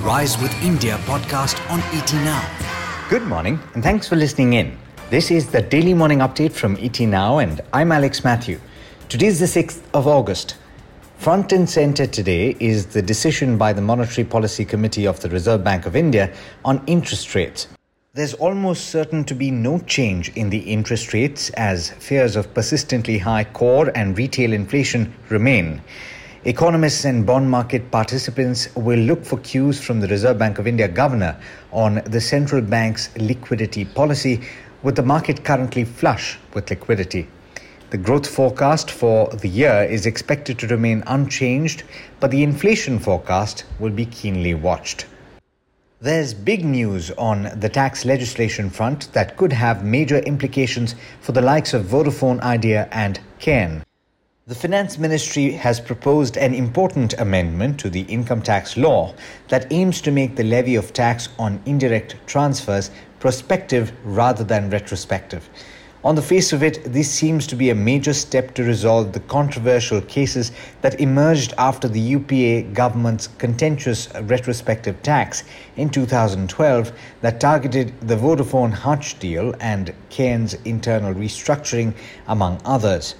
Rise with India podcast on ET Now. Good morning and thanks for listening in. This is the daily morning update from ET Now and I'm Alex Matthew. Today is the 6th of August. Front and center today is the decision by the Monetary Policy Committee of the Reserve Bank of India on interest rates. There's almost certain to be no change in the interest rates as fears of persistently high core and retail inflation remain. Economists and bond market participants will look for cues from the Reserve Bank of India governor on the central bank's liquidity policy, with the market currently flush with liquidity. The growth forecast for the year is expected to remain unchanged, but the inflation forecast will be keenly watched. There's big news on the tax legislation front that could have major implications for the likes of Vodafone Idea and Cairn. The Finance Ministry has proposed an important amendment to the income tax law that aims to make the levy of tax on indirect transfers prospective rather than retrospective. On the face of it, this seems to be a major step to resolve the controversial cases that emerged after the UPA government's contentious retrospective tax in 2012 that targeted the Vodafone Hutch deal and Cairn's internal restructuring, among others.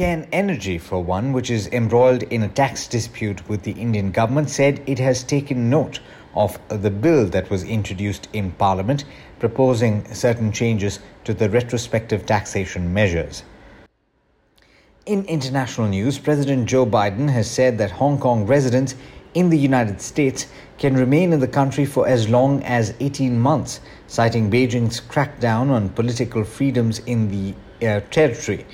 Cairn Energy, for one, which is embroiled in a tax dispute with the Indian government, said it has taken note of the bill that was introduced in Parliament proposing certain changes to the retrospective taxation measures. In international news, President Joe Biden has said that Hong Kong residents in the United States can remain in the country for as long as 18 months, citing Beijing's crackdown on political freedoms in the uh, territory.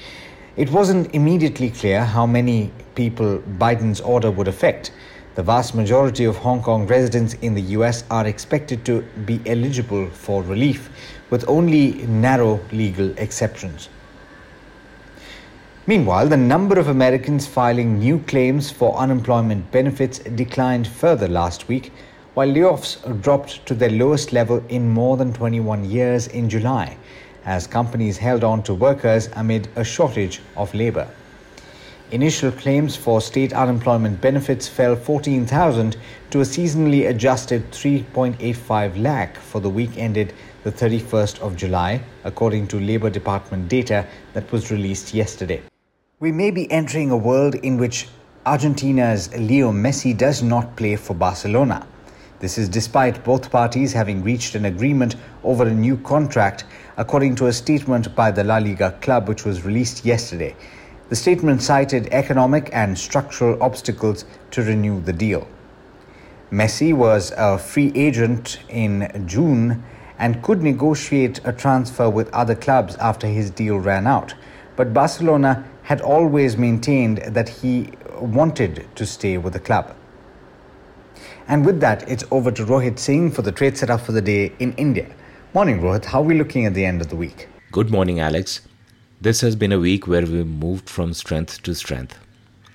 It wasn't immediately clear how many people Biden's order would affect. The vast majority of Hong Kong residents in the US are expected to be eligible for relief, with only narrow legal exceptions. Meanwhile, the number of Americans filing new claims for unemployment benefits declined further last week, while layoffs dropped to their lowest level in more than 21 years in July as companies held on to workers amid a shortage of labor. Initial claims for state unemployment benefits fell 14,000 to a seasonally adjusted 3.85 lakh for the week ended the 31st of July, according to Labor Department data that was released yesterday. We may be entering a world in which Argentina's Leo Messi does not play for Barcelona. This is despite both parties having reached an agreement over a new contract, according to a statement by the La Liga club which was released yesterday. The statement cited economic and structural obstacles to renew the deal. Messi was a free agent in June and could negotiate a transfer with other clubs after his deal ran out. But Barcelona had always maintained that he wanted to stay with the club. And with that, it's over to Rohit Singh for the trade setup for the day in India. Morning, Rohit. How are we looking at the end of the week? Good morning, Alex. This has been a week where we've moved from strength to strength.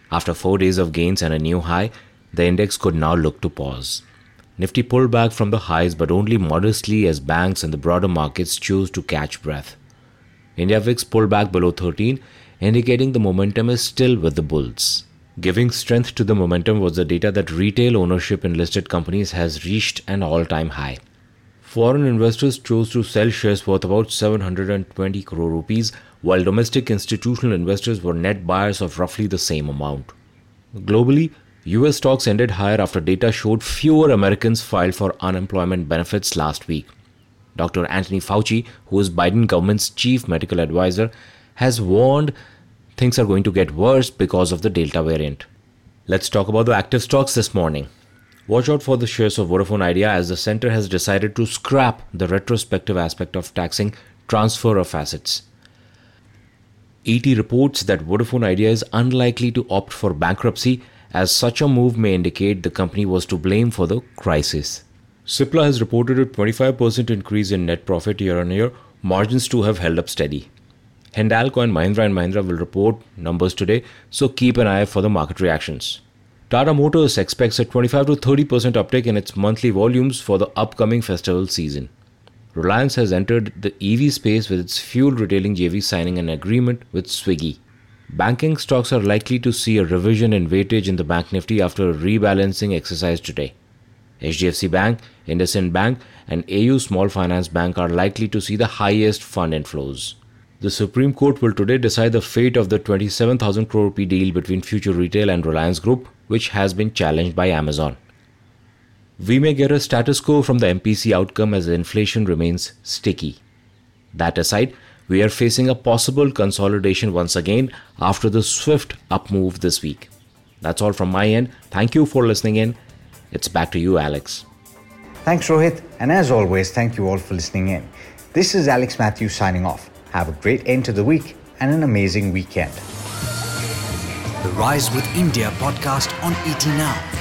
After four days of gains and a new high, the index could now look to pause. Nifty pulled back from the highs, but only modestly as banks and the broader markets chose to catch breath. India VIX pulled back below 13, indicating the momentum is still with the bulls. Giving strength to the momentum was the data that retail ownership in listed companies has reached an all time high. Foreign investors chose to sell shares worth about 720 crore rupees, while domestic institutional investors were net buyers of roughly the same amount. Globally, US stocks ended higher after data showed fewer Americans filed for unemployment benefits last week. Dr. Anthony Fauci, who is Biden government's chief medical advisor, has warned things are going to get worse because of the Delta variant. Let's talk about the active stocks this morning. Watch out for the shares of Vodafone Idea as the center has decided to scrap the retrospective aspect of taxing transfer of assets. ET reports that Vodafone Idea is unlikely to opt for bankruptcy as such a move may indicate the company was to blame for the crisis. Cipla has reported a 25% increase in net profit year on year. Margins too have held up steady. Hindalco and Mahindra and Mahindra will report numbers today, so keep an eye for the market reactions. Tata Motors expects a 25 to 30% uptick in its monthly volumes for the upcoming festival season. Reliance has entered the EV space with its fuel retailing JV signing an agreement with Swiggy. Banking stocks are likely to see a revision in weightage in the Bank Nifty after a rebalancing exercise today. HDFC Bank, IndusInd Bank, and AU Small Finance Bank are likely to see the highest fund inflows. The Supreme Court will today decide the fate of the 27,000 crore rupee deal between Future Retail and Reliance Group, which has been challenged by Amazon. We may get a status quo from the MPC outcome as inflation remains sticky. That aside, we are facing a possible consolidation once again after the swift up move this week. That's all from my end. Thank you for listening in. It's back to you, Alex. Thanks, Rohit. And as always, thank you all for listening in. This is Alex Matthews signing off. Have a great end to the week and an amazing weekend. The Rise with India podcast on ET Now.